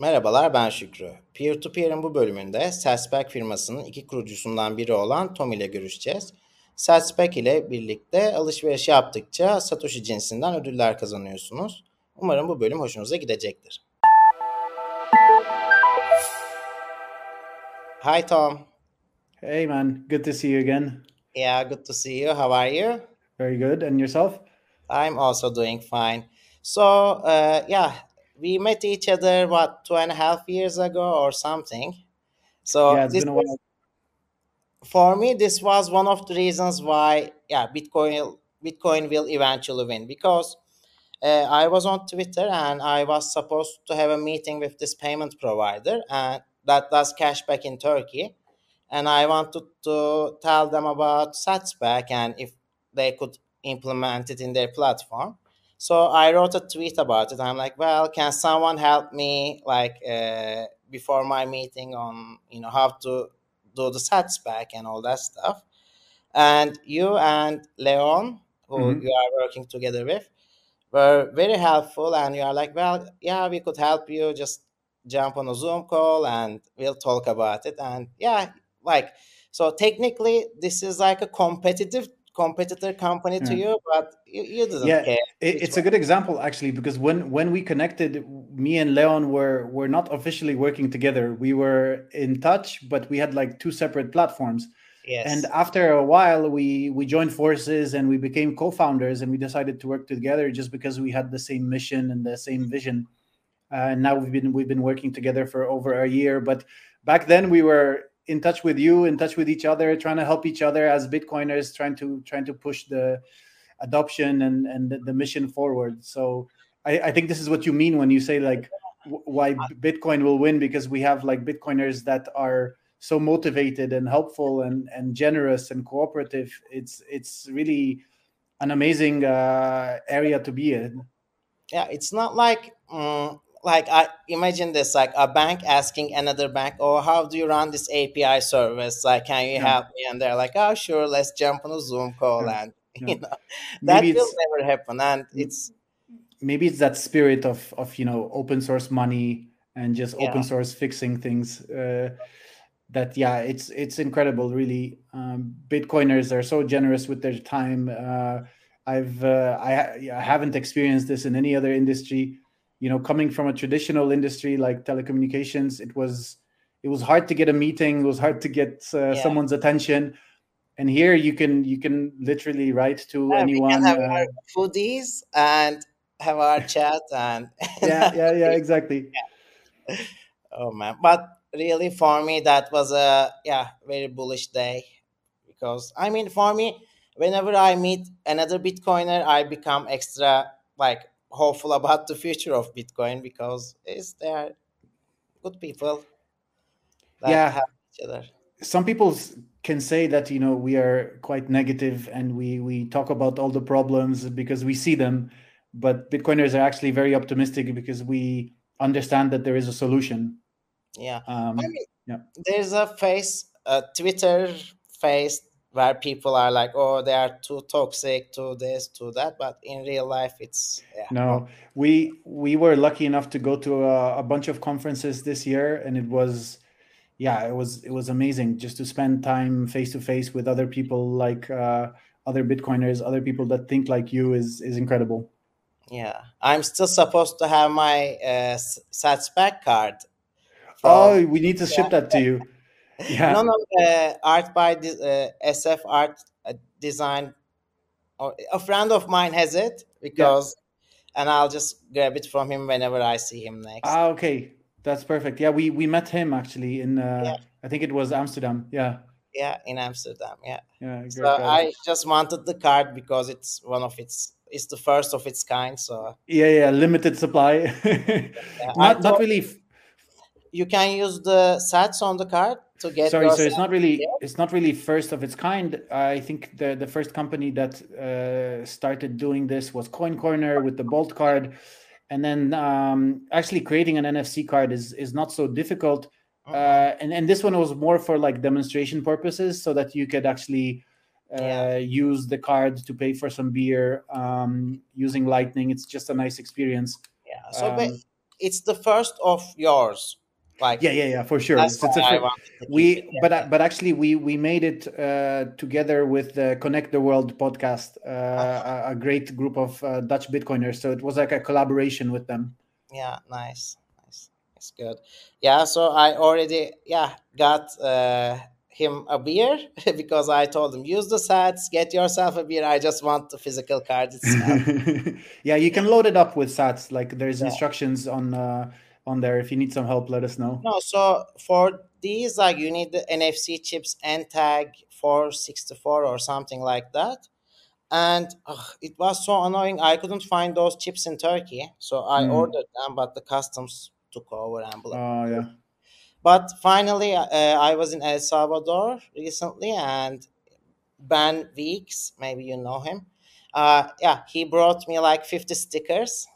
Merhabalar ben Şükrü. Peer-to-Peer'in bu bölümünde Salzberg firmasının iki kurucusundan biri olan Tom ile görüşeceğiz. Salzberg ile birlikte alışveriş yaptıkça Satoshi cinsinden ödüller kazanıyorsunuz. Umarım bu bölüm hoşunuza gidecektir. Hi Tom. Hey man, good to see you again. Yeah, good to see you. How are you? Very good. And yourself? I'm also doing fine. So, uh, yeah, we met each other what two and a half years ago or something. So yeah, this been a while. was, for me, this was one of the reasons why yeah, Bitcoin Bitcoin will eventually win because uh, I was on Twitter and I was supposed to have a meeting with this payment provider and that does cashback in Turkey, and I wanted to tell them about Satsback and if they could implement it in their platform. So I wrote a tweet about it. I'm like, well, can someone help me like uh, before my meeting on you know how to do the sets back and all that stuff. And you and Leon, who Mhm. you are working together with, were very helpful. And you are like, well, yeah, we could help you. Just jump on a Zoom call and we'll talk about it. And yeah, like so technically this is like a competitive competitor company to Yeah. you, but you, you didn't Yeah, care. it, it's a good example actually because when when we connected, me and Leon were were not officially working together. We were in touch, but we had like two separate platforms. Yes. And after a while, we we joined forces and we became co-founders, and we decided to work together just because we had the same mission and the same vision. Uh, and now we've been we've been working together for over a year. But back then, we were in touch with you, in touch with each other, trying to help each other as Bitcoiners, trying to trying to push the adoption and and the, the mission forward. So I, I think this is what you mean when you say like w- why Bitcoin will win because we have like Bitcoiners that are so motivated and helpful and and generous and cooperative. It's it's really an amazing uh, area to be in. yeah, it's not like um, like I imagine this like a bank asking another bank, "Oh, how do you run this API service? Like, can you Yeah. help me?" And they're like, "Oh, sure, let's jump on a Zoom call." Yeah. And Yeah. you know that Maybe will never happen. And it's maybe it's that spirit of of you know open source money and just open source fixing things uh, that yeah it's it's incredible really um, bitcoiners are so generous with their time uh, i've uh, I, I haven't experienced this in any other industry you know coming from a traditional industry like telecommunications it was it was hard to get a meeting it was hard to get uh, yeah. someone's attention and here you can you can literally write to Yeah, we can anyone have uh, our foodies and have our chat and yeah yeah yeah exactly oh man. But really, for me, that was a yeah very bullish day because I mean, for me, whenever I meet another Bitcoiner, I become extra like hopeful about the future of Bitcoin because it's there. Good people that yeah. help each other. some people can say that you know we are quite negative and we we talk about all the problems because we see them but bitcoiners are actually very optimistic because we understand that there is a solution. Yeah, I um mean, yeah. there's a face, a Twitter face where people are like, oh, they are too toxic, to this, to that, but in real life, it's yeah, no. We we were lucky enough to go to a, a bunch of conferences this year and it was yeah it was it was amazing just to spend time face to face with other people like uh other bitcoiners other people that think like you is is incredible. Yeah, I'm still supposed to have my uh, Satsback card. From oh we need to ship yeah, that to you yeah no, no, uh, art by uh, SF Art uh, Design. Or a friend of mine has it yeah because, and I'll just grab it from him whenever I see him next. Ah, okay, that's perfect. Yeah, we we met him actually in Yeah, uh, I think it was Amsterdam. Yeah, yeah, in Amsterdam. Yeah. yeah, So guy. I just wanted the card because it's one of its, it's the first of its kind. So Yeah, yeah, limited supply. yeah, not not really. You can use the Sats on the card to get Sorry, so it's not really there. it's not really first of its kind. I think the the first company that uh, started doing this was Coin Corner with the Bolt card, and then um, actually creating an NFC card is is not so difficult. Mhm. Uh, and and this one was more for like demonstration purposes, so that you could actually Yeah. uh, use the card to pay for some beer um, using Lightning. It's just a nice experience. Yeah. So Um, it's the first of yours. Like yeah, yeah, yeah, for sure. that's It's, it's a why I fir- wanted to keep we it. But but actually we we made it uh, together with the Connect the World podcast, uh, a, a great group of uh, Dutch Bitcoiners. So it was like a collaboration with them. Yeah, nice, nice. It's good. Yeah, so I already yeah got uh, him a beer because I told him use the sats, get yourself a beer. I just want the physical card itself. yeah, you can load it up with Sats. Like there's Yeah. instructions on uh, on there. If you need some help, let us know. no, so for these like you need the NFC chips NTAG 464 or something like that. And ugh, it was so annoying. I couldn't find those chips in Turkey, so I Mm. ordered them, but the customs took over and blocked. Oh yeah. But finally, uh, I was in El Salvador recently, and Ben Weeks, maybe you know him. Uh, yeah, he brought me like 50 stickers,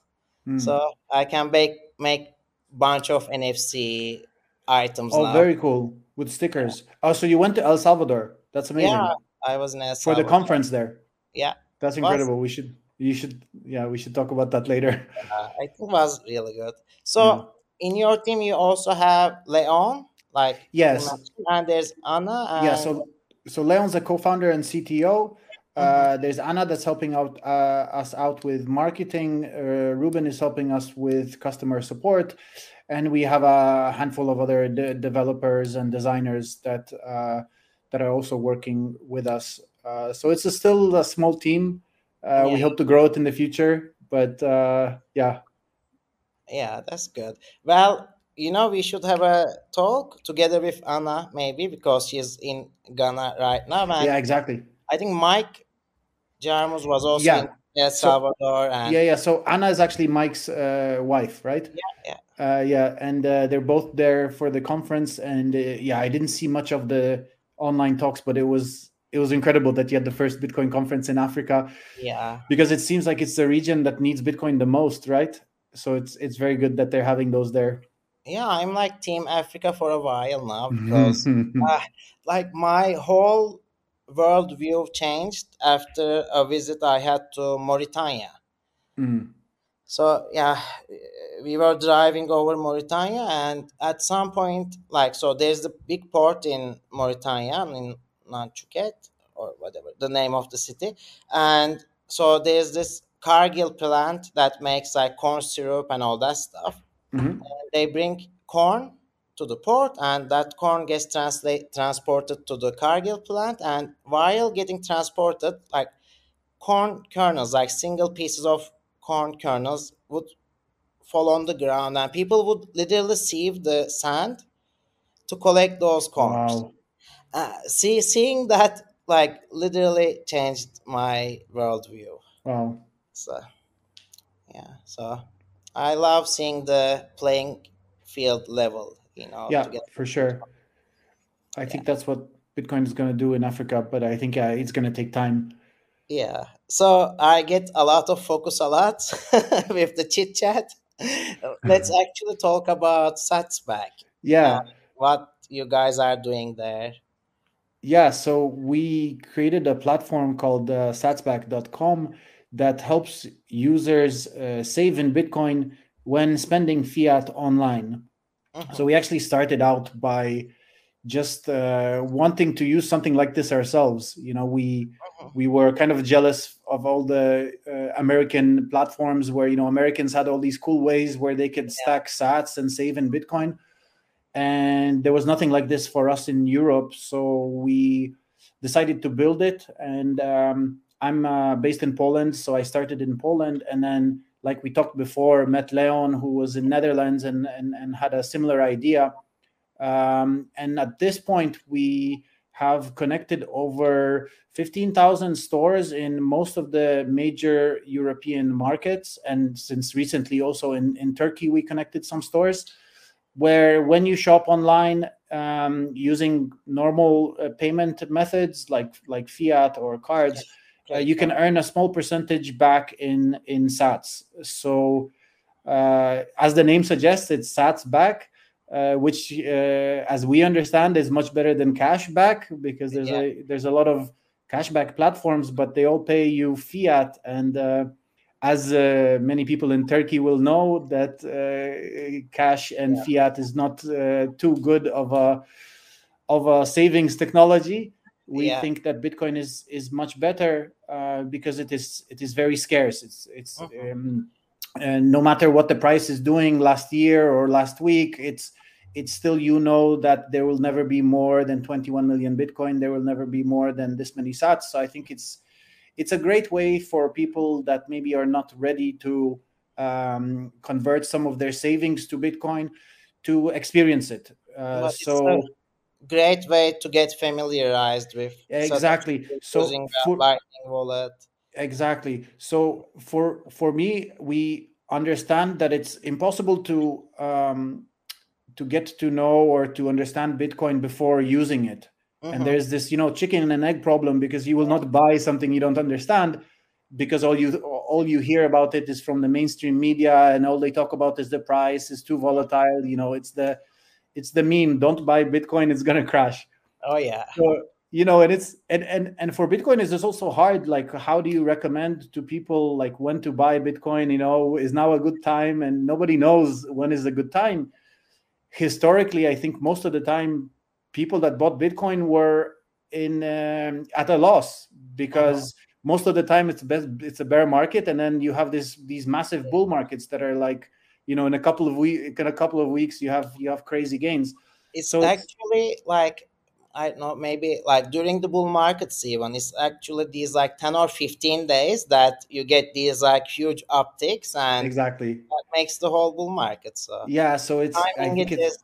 Mm. so I can make make bunch of NFC items Oh, now. very cool with stickers. Oh, so you went to El Salvador? That's amazing. yeah, I was in El Salvador. For the conference there. Yeah, That's was incredible. We should you should yeah we should talk about that later. I think it was really good. So Yeah. in your team, you also have Leon, like Yes. and there's Anna. And, Yeah. So so Leon's a co-founder and CTO. Uh, there's Anna that's helping out uh, us out with marketing. Uh, Ruben is helping us with customer support, and we have a handful of other de- developers and designers that uh, that are also working with us. Uh, so it's a still a small team. Uh, We hope to grow it in the future, but uh, yeah, Yeah, that's good. Well, you know, we should have a talk together with Anna, maybe because she's in Ghana right now. Yeah, exactly. I think Mike Jarmus was also Yeah. in El So Salvador, and yeah, yeah. So Anna is actually Mike's uh, wife, right? yeah, Uh, yeah, and uh, they're both there for the conference. And uh, yeah, I didn't see much of the online talks, but it was it was incredible that you had the first Bitcoin conference in Africa yeah, because it seems like it's the region that needs Bitcoin the most, right? So it's it's very good that they're having those there. yeah. I'm like Team Africa for a while now because, uh, like, my whole worldview changed after a visit I had to Mauritania. Mm. So yeah, we were driving over Mauritania, and at some point, like, so there's the big port in Mauritania, in Nanchuket or whatever the name of the city, and so there's this Cargill plant that makes like corn syrup and all that stuff. Mhm. They bring corn to the port, and that corn gets translate transported to the Cargill plant, and while getting transported, like corn kernels, like single pieces of corn kernels, would fall on the ground, and people would literally sieve the sand to collect those corns. Wow. Uh, see, seeing that like literally changed my worldview. Wow. So, yeah, so I love seeing the playing field level. You know, Yeah, for sure. I think that's what Bitcoin is going to do in Africa, but I think uh, it's going to take time. Yeah. So I get a lot of focus a lot with the chit chat. Let's actually talk about Satsback. Yeah. What you guys are doing there. Yeah, so we created a platform called uh, satsback.com that helps users uh, save in Bitcoin when spending fiat online. Mhm. So we actually started out by just uh, wanting to use something like this ourselves. You know, we Mhm. we were kind of jealous of all the uh, American platforms where you know Americans had all these cool ways where they could stack Sats and save in Bitcoin, and there was nothing like this for us in Europe. So we decided to build it, and um, I'm uh, based in Poland, so I started in Poland, and then like we talked before, met Leon who was in Netherlands and and, and had a similar idea. Um, and at this point, we have connected over 15,000 stores in most of the major European markets. And since recently, also in, in Turkey, we connected some stores where when you shop online um, using normal uh, payment methods like, like fiat or cards, uh, you can earn a small percentage back in, in sats. So, uh, as the name suggests, it's sats back uh, which, uh, as we understand, is much better than cash back because there's Yeah. a there's a lot of cashback platforms, but they all pay you fiat, and uh, as uh, many people in Turkey will know, that uh, cash and yeah. fiat is not uh, too good of a of a savings technology. We yeah. think that Bitcoin is is much better uh, because it is it is very scarce. It's it's mm-hmm. um, and no matter what the price is doing last year or last week, it's it's still you know that there will never be more than 21 million Bitcoin. There will never be more than this many Sats. So I think it's it's a great way for people that maybe are not ready to um, convert some of their savings to Bitcoin to experience it. Uh, so great way to get familiarized with exactly so for, lightning wallet exactly so for for me we understand that it's impossible to um to get to know or to understand bitcoin before using it Mm-hmm. And there's this, you know, chicken and egg problem because you will not buy something you don't understand because all you all you hear about it is from the mainstream media and all they talk about is the price is too volatile. You know, it's the it's the meme. Don't buy Bitcoin; it's gonna crash. Oh yeah. So, you know, and it's and and and for Bitcoin, is this also hard. Like, how do you recommend to people like when to buy Bitcoin? You know, is now a good time? And nobody knows when is a good time. Historically, I think most of the time people that bought Bitcoin were in um, at a loss because uh-huh. most of the time it's best it's a bear market, and then you have this these massive bull markets that are like you know in a couple of weeks in a couple of weeks you have you have crazy gains. It's so actually it's, like I don't know, maybe like during the bull markets even, it's actually these like 10 or 15 days that you get these like huge upticks and exactly that makes the whole bull market. So yeah, so it's I think it it's,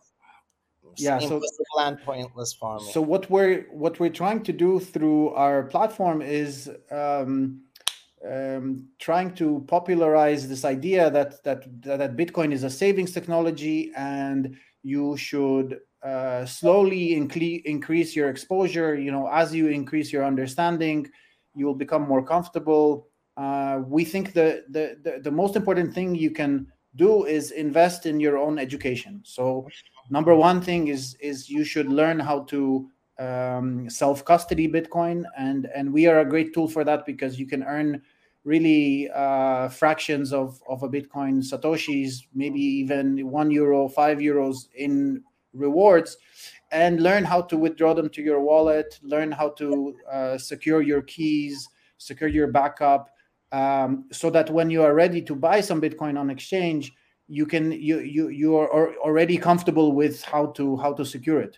yeah so and pointless for me so what we're what we're trying to do through our platform is um, um, trying to popularize this idea that that that bitcoin is a savings technology and you should uh, slowly incre- increase your exposure. You know as you increase your understanding you will become more comfortable. Uh, we think the, the, the the most important thing you can do is invest in your own education. So number one thing is is you should learn how to um, self custody Bitcoin, and and we are a great tool for that because you can earn really uh, fractions of of a Bitcoin satoshis, maybe even one euro, five euros in rewards, and learn how to withdraw them to your wallet, learn how to uh, secure your keys, secure your backup, um, so that when you are ready to buy some Bitcoin on exchange you can you you you are already comfortable with how to how to secure it.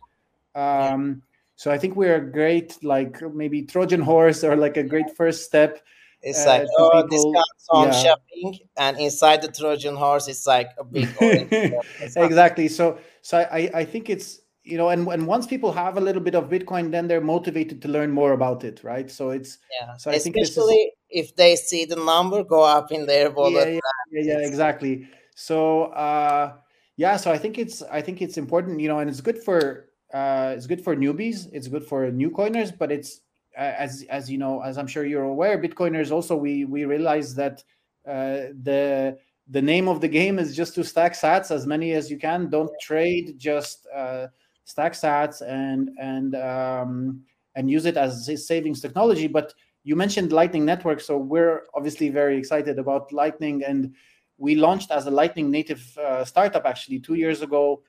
Um, so i think we're a great like maybe trojan horse or like a great first step it's uh, like oh, people, discounts on yeah. shopping and inside the trojan horse it's like a big exactly. So so i i think it's you know and, and once people have a little bit of bitcoin then they're motivated to learn more about it right? So it's yeah. so i especially think especially if they see the number go up in their wallet. yeah, yeah, yeah, yeah exactly. So uh, yeah, so I think it's I think it's important, you know, and it's good for uh, it's good for newbies, it's good for new coiners, but it's as as you know, as I'm sure you're aware, Bitcoiners also we we realize that uh, the the name of the game is just to stack sats as many as you can. Don't trade, just uh, stack sats and and um, and use it as savings technology. But you mentioned Lightning Network, so we're obviously very excited about Lightning and we launched as a Lightning native uh, startup actually two years ago,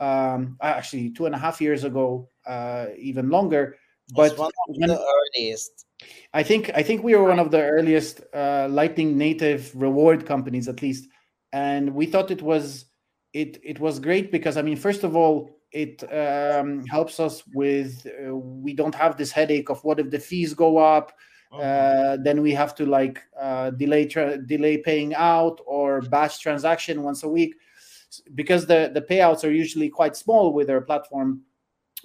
um, actually two and a half years ago, uh, even longer. But one of when, the earliest. I think I think we were one of the earliest uh, Lightning native reward companies, at least, and we thought it was it it was great because I mean, first of all, it um, helps us with uh, we don't have this headache of what if the fees go up uh, then we have to like uh, delay tra- delay paying out or batch transaction once a week. Because the the payouts are usually quite small with our platform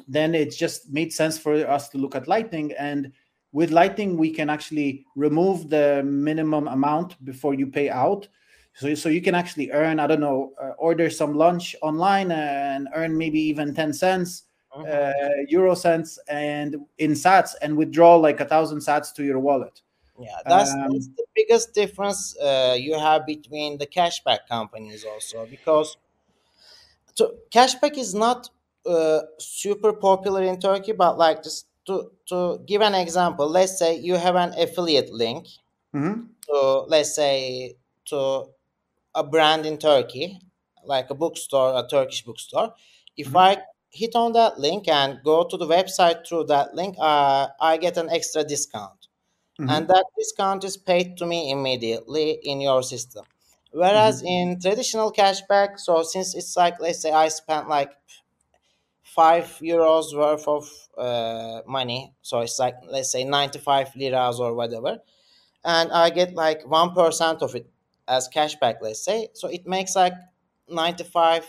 then it just made sense for us to look at lightning and with lightning we can actually remove the minimum amount before you pay out. So, so you can actually earn i don't know uh, order some lunch online and earn maybe even 10 cents uh-huh. uh, euro cents and in sats and withdraw like a thousand sats to your wallet. Yeah that's, um, that's the biggest difference uh, you have between the cashback companies also because so cashback is not uh, super popular in turkey but like just to, to give an example let's say you have an affiliate link hmm to let's say to a brand in Turkey, like a bookstore, a Turkish bookstore. If hmm I hit on that link and go to the website through that link, uh, I get an extra discount, and hmm that discount is paid to me immediately in your system. Whereas hmm in traditional cashback, so since it's like let's say I spent like five euros worth of uh, money, so it's like let's say ninety five liras or whatever, and I get like 1% of it as cashback, let's say. So it makes like 95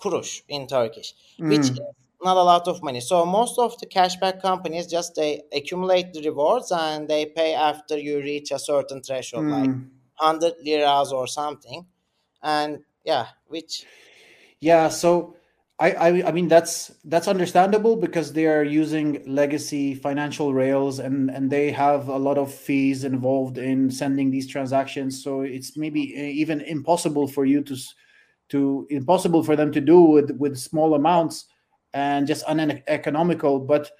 kurush in Turkish, which is mm not a lot of money. So most of the cashback companies just they accumulate the rewards and they pay after you reach a certain threshold, like mm 100 liras or something. And yeah, which Yeah, so I, I I mean that's that's understandable because they are using legacy financial rails and and they have a lot of fees involved in sending these transactions. So it's maybe e- even impossible for you to to impossible for them to do with with small amounts and just uneconomical. But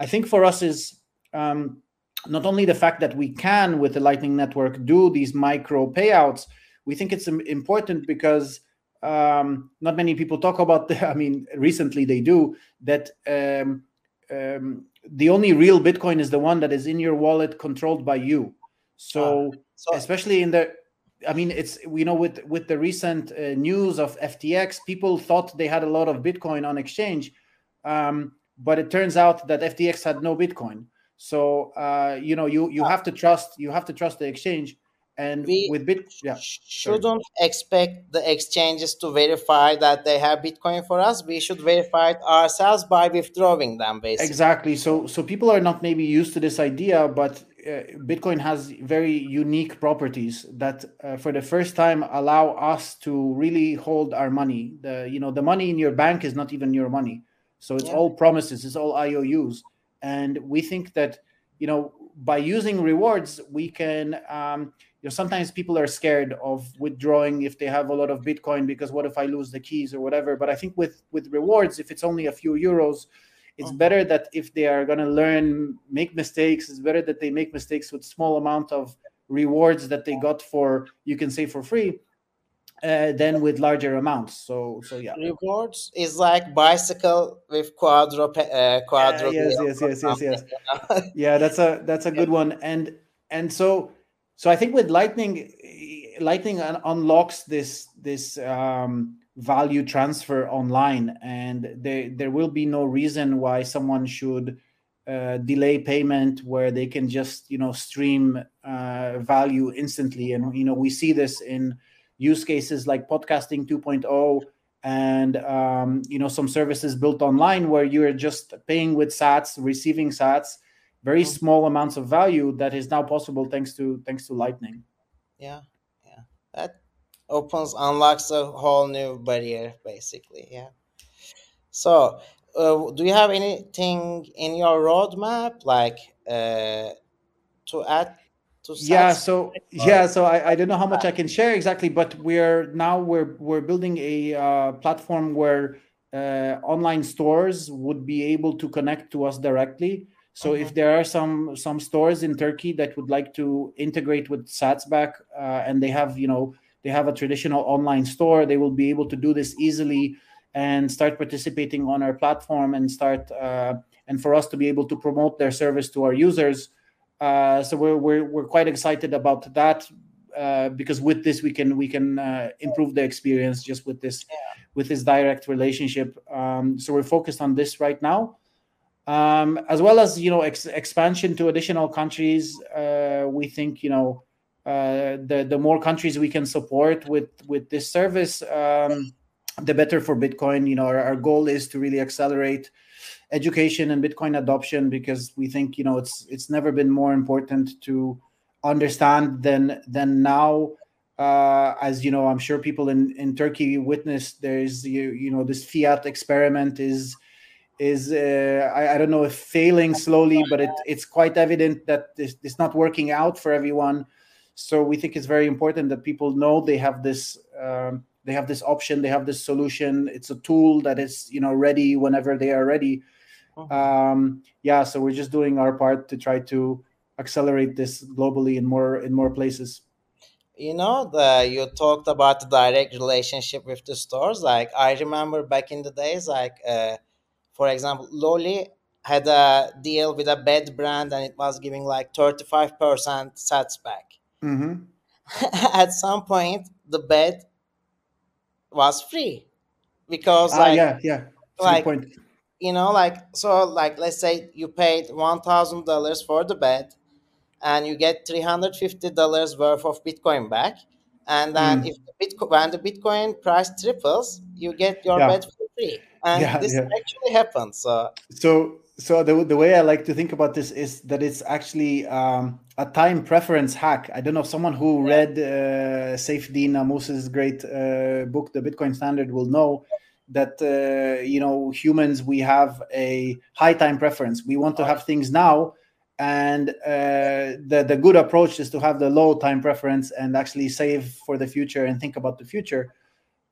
I think for us is um, not only the fact that we can with the Lightning Network do these micro payouts. We think it's important because um, not many people talk about the, i mean recently they do that um, um, the only real bitcoin is the one that is in your wallet controlled by you. So so especially in the i mean it's you know with with the recent uh, news of ftx people thought they had a lot of bitcoin on exchange um, but it turns out that ftx had no bitcoin. So uh, you know you you ah, have to trust you have to trust the exchange and we with bit yeah sh- sorry shouldn't expect the exchanges to verify that they have Bitcoin for us. We should verify it ourselves by withdrawing them, basically. Exactly. So so people are not maybe used to this idea, but uh, Bitcoin has very unique properties that, uh, for the first time, allow us to really hold our money. The you know the money in your bank is not even your money, so it's Yeah, all promises, it's all IOUs, and we think that you know by using rewards we can. Um, you know, sometimes people are scared of withdrawing if they have a lot of Bitcoin because what if I lose the keys or whatever. But I think with with rewards, if it's only a few euros, it's mhm, better that if they are going to learn make mistakes it's better that they make mistakes with small amount of rewards that they got for you can say for free uh, than with larger amounts. So so yeah. Rewards is like bicycle with quadro uh, quadro yes wheels yes yes yes yes. Yeah that's a that's a good one. And and so so i think with lightning lightning un- unlocks this this um value transfer online and there there will be no reason why someone should uh, delay payment where they can just you know stream uh, value instantly. And you know we see this in use cases like podcasting 2.0 and um, you know some services built online where you're just paying with sats receiving sats very Mhm. small amounts of value that is now possible thanks to thanks to lightning yeah, yeah. That opens unlocks a whole new barrier, basically. Yeah. So, uh, do you have anything in your roadmap, like uh, to add to yeah so yeah so I, I don't know how much i can share exactly but we're now we're we're building a uh, platform where uh, online stores would be able to connect to us directly so if Mhm, there are some some stores in turkey that would like to integrate with satsback uh, and they have you know they have a traditional online store they will be able to do this easily and start participating on our platform and start uh, and for us to be able to promote their service to our users. Uh, so we're, we're we're quite excited about that uh, because with this we can we can uh, improve the experience just with this with this direct relationship. Um, so we're focused on this right now, um, as well as you know ex- expansion to additional countries. Uh, we think you know uh, the the more countries we can support with with this service, um, the better for Bitcoin. You know, our, our goal is to really accelerate education and Bitcoin adoption because we think you know it's it's never been more important to understand than than now. Uh, as you know, I'm sure people in in Turkey witnessed there's you you know this fiat experiment is is uh, I, I don't know if failing slowly, but it, it's quite evident that this, it's not working out for everyone. So we think it's very important that people know they have this um, they have this option, they have this solution. It's a tool that is you know ready whenever they are ready mhm. um, yeah, so we're just doing our part to try to accelerate this globally in more in more places you know the you talked about the direct relationship with the stores like i remember back in the days like uh, for example Lolli had a deal with a bed brand and it was giving like 35% sets back mm-hmm. at some point the bed was free because ah, like yeah yeah like point you know like so like let's say you paid $1000 for the bed and you get $350 worth of bitcoin back and then Mm. if the bitcoin when the bitcoin price triples you get your Yeah. bed for free and Yeah, this yeah. actually happens so so so the, the way i like to think about this is that it's actually um, a time preference hack. I don't know someone who read uh, Saifedean Ammous's great uh, book the bitcoin standard will know that uh, you know humans we have a high time preference. We want to have things now and uh, the the good approach is to have the low time preference and actually save for the future and think about the future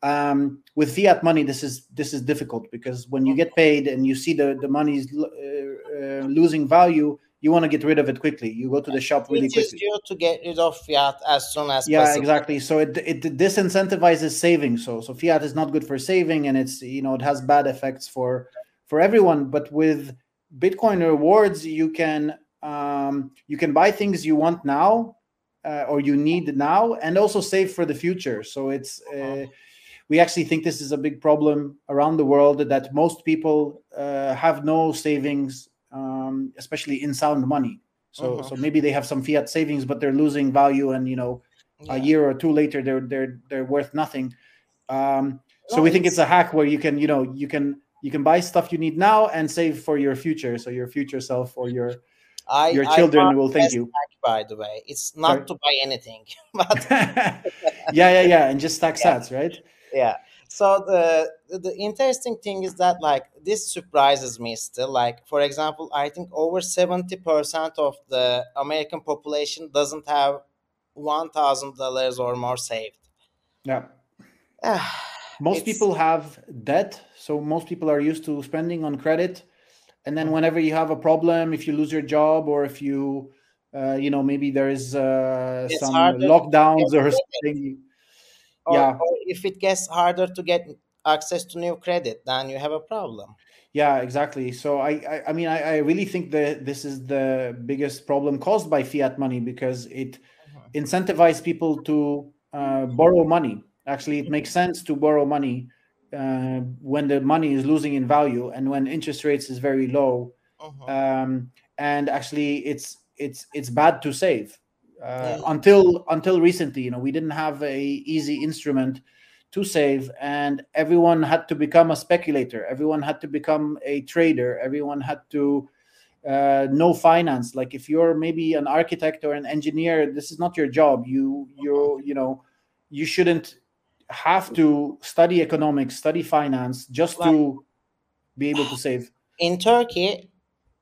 um, with fiat money this is this is difficult because when you get paid and you see the the money's uh, uh, losing value you want to get rid of it quickly. You go to the shop really quickly. to get rid of fiat as soon as yeah possible. exactly. So it it disincentivizes saving. So so fiat is not good for saving and it's you know it has bad effects for for everyone. But with bitcoin rewards you can um you can buy things you want now uh, or you need now and also save for the future. So it's uh, we actually think this is a big problem around the world that most people uh, have no savings um, especially in sound money so Mhm. so maybe they have some fiat savings but they're losing value and you know Yeah. a year or two later they're they're they're worth nothing um, so No, we think it's- it's a hack where you can you know you can you can buy stuff you need now and save for your future so your future self or your I, your children will thank you hack, by the way it's not Sorry? to buy anything but yeah yeah yeah and just stack Yeah. sats right yeah. So the the interesting thing is that like this surprises me still. Like for example i think over 70% of the american population doesn't have $1000 or more saved. Yeah. Ah, most It's- people have debt so most people are used to spending on credit. And then whenever you have a problem if you lose your job or if you uh, you know maybe there is uh, some harder lockdowns or something or, Yeah. or if it gets harder to get access to new credit then you have a problem. Yeah exactly. So i i, I mean I, I really think that this is the biggest problem caused by fiat money because it incentivizes people to uh, borrow money. Actually it makes sense to borrow money uh, when the money is losing in value and when interest rates is very low. Mhm. um, and actually it's it's it's bad to save uh, until until recently you know we didn't have a easy instrument to save and everyone had to become a speculator. Everyone had to become a trader. Everyone had to uh, know finance. Like if you're maybe an architect or an engineer this is not your job. You you you know you shouldn't have to study economics study finance just to be able to save. In Turkey,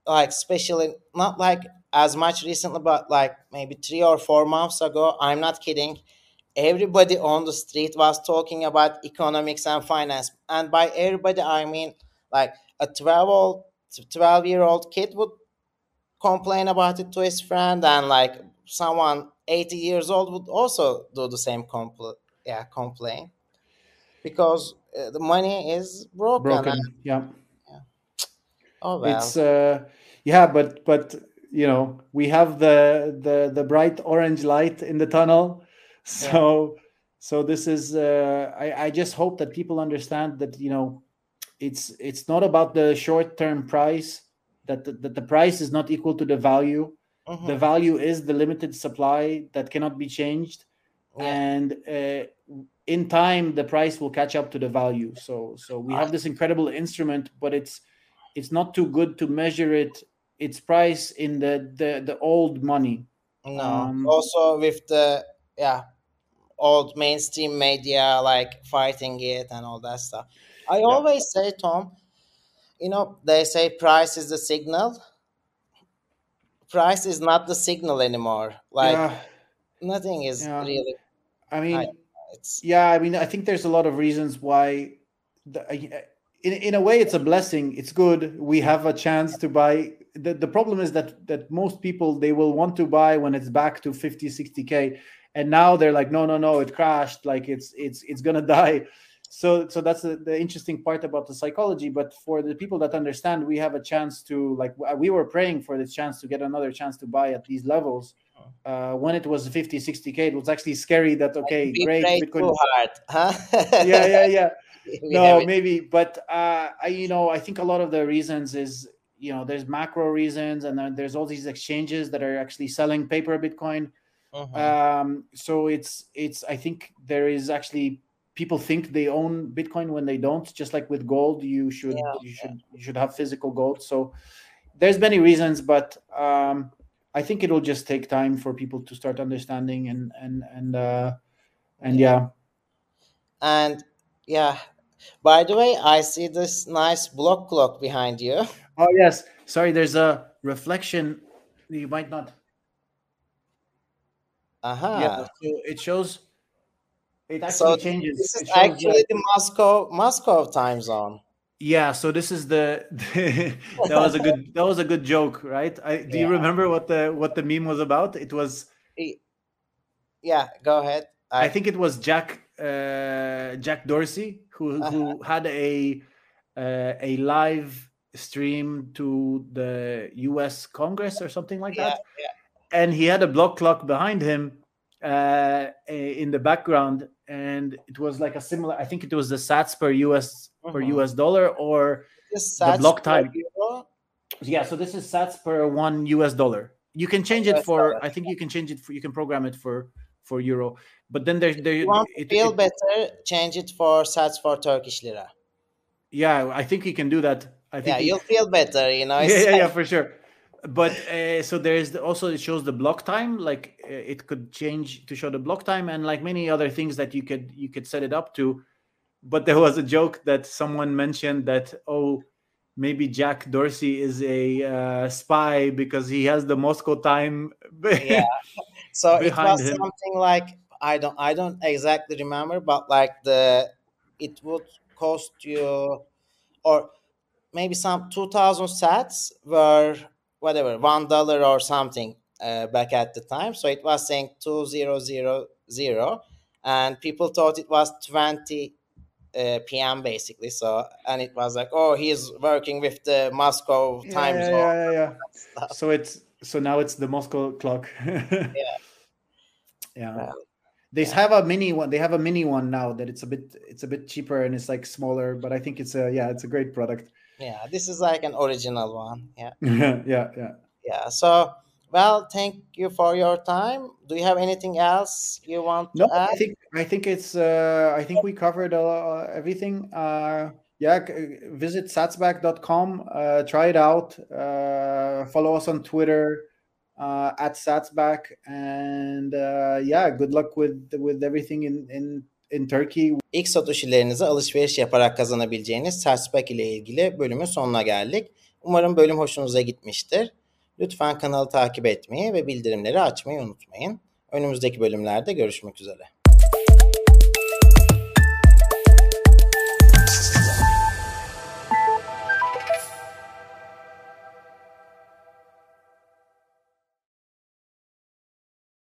like especially not like as much recently, but like maybe three or four months ago, I'm not kidding. Everybody on the street was talking about economics and finance, and by everybody I mean like a 12 old 12 year old kid would complain about it to his friend, and like someone 80 years old would also do the same compl- yeah complain because uh, the money is broken. broken and- yeah oh well. it's uh yeah but but you know we have the the the bright orange light in the tunnel. So so this is uh i i just hope that people understand that you know it's it's not about the short term price that the, that the price is not equal to the value. The value is the limited supply that cannot be changed. Yeah. and uh, in time the price will catch up to the value. So so we have this incredible instrument but it's it's not too good to measure it its price in the the, the old money No. Um, also with the yeah old mainstream media like fighting it and all that stuff. I always say, Tom, you know, they say price is the signal. Price is not the signal anymore. Like yeah nothing is Yeah. really i mean I- it's yeah i mean i think there's a lot of reasons why the, in, in a way it's a blessing it's good we have a chance to buy the, the problem is that that most people they will want to buy when it's back to 50 60k and now they're like no no no it crashed. Like it's it's it's gonna die. So so that's the, the interesting part about the psychology. But for the people that understand we have a chance to like we were praying for this chance to get another chance to buy at these levels. Uh, when it was 50 60k it was actually scary that okay great bitcoin too hard huh? Yeah yeah yeah. No maybe. But uh, I, you know i think a lot of the reasons is you know there's macro reasons and then there's all these exchanges that are actually selling paper bitcoin. Uh-huh. um, so it's it's i think there is actually people think they own bitcoin when they don't. Just like with gold you should yeah, you should you should have physical gold. So there's many reasons but um, i think it'll just take time for people to start understanding and and and uh and yeah. and yeah by the way i see this nice block clock behind you Oh yes. Sorry, there's a reflection. You might not. Aha. Uh-huh. Yeah. So it shows. It actually so changes. This is actually the Moscow Moscow time zone. Yeah. So this is the. that was a good. That was a good joke, right? I, do yeah. you remember what the what the meme was about? It was. Yeah. Go ahead. I, I think it was Jack uh, Jack Dorsey who uh-huh. who had a uh, a live stream to the US Congress or something like yeah, that. Yeah. And he had a block clock behind him uh, in the background. And it was like a similar, I think it was the sats per US uh-huh. per US dollar or the block time. Yeah, so this is sats per one US dollar. You can change it for, I think you can change it for, you can program it for for euro. But then there's there. You want it, feel it, better? Change it for sats for Turkish lira. Yeah, I think you can do that. I think yeah, you'll feel better, you know. Yeah, yeah, yeah, for sure. But uh, so there's the, also it shows the block time, like uh, it could change to show the block time, and like many other things that you could you could set it up to. But there was a joke that someone mentioned that oh maybe Jack Dorsey is a uh, spy because he has the Moscow time. yeah. So it was him. something like I don't I don't exactly remember, but like the it would cost you or maybe some 2000 sats were whatever one dollar or something uh, back at the time so it was saying 2000 and people thought it was 20 uh, p.m. basically. So and it was like, oh, he's working with the Moscow time yeah, zone. Yeah, yeah, yeah. so it's so now it's the Moscow clock. yeah. Yeah. They yeah. have a mini one. They have a mini one now that it's a bit it's a bit cheaper and it's like smaller, but I think it's a yeah, it's a great product yeah this is like an original one yeah yeah yeah yeah so well thank you for your time do you have anything else you want no add? i think i think it's uh i think we covered uh, everything uh yeah visit satsback.com uh try it out uh follow us on twitter uh at satsback and uh yeah good luck with with everything in in in Turkey. İlk satoshilerinizi alışveriş yaparak kazanabileceğiniz Searchback ile ilgili bölümün sonuna geldik. Umarım bölüm hoşunuza gitmiştir. Lütfen kanalı takip etmeyi ve bildirimleri açmayı unutmayın. Önümüzdeki bölümlerde görüşmek üzere.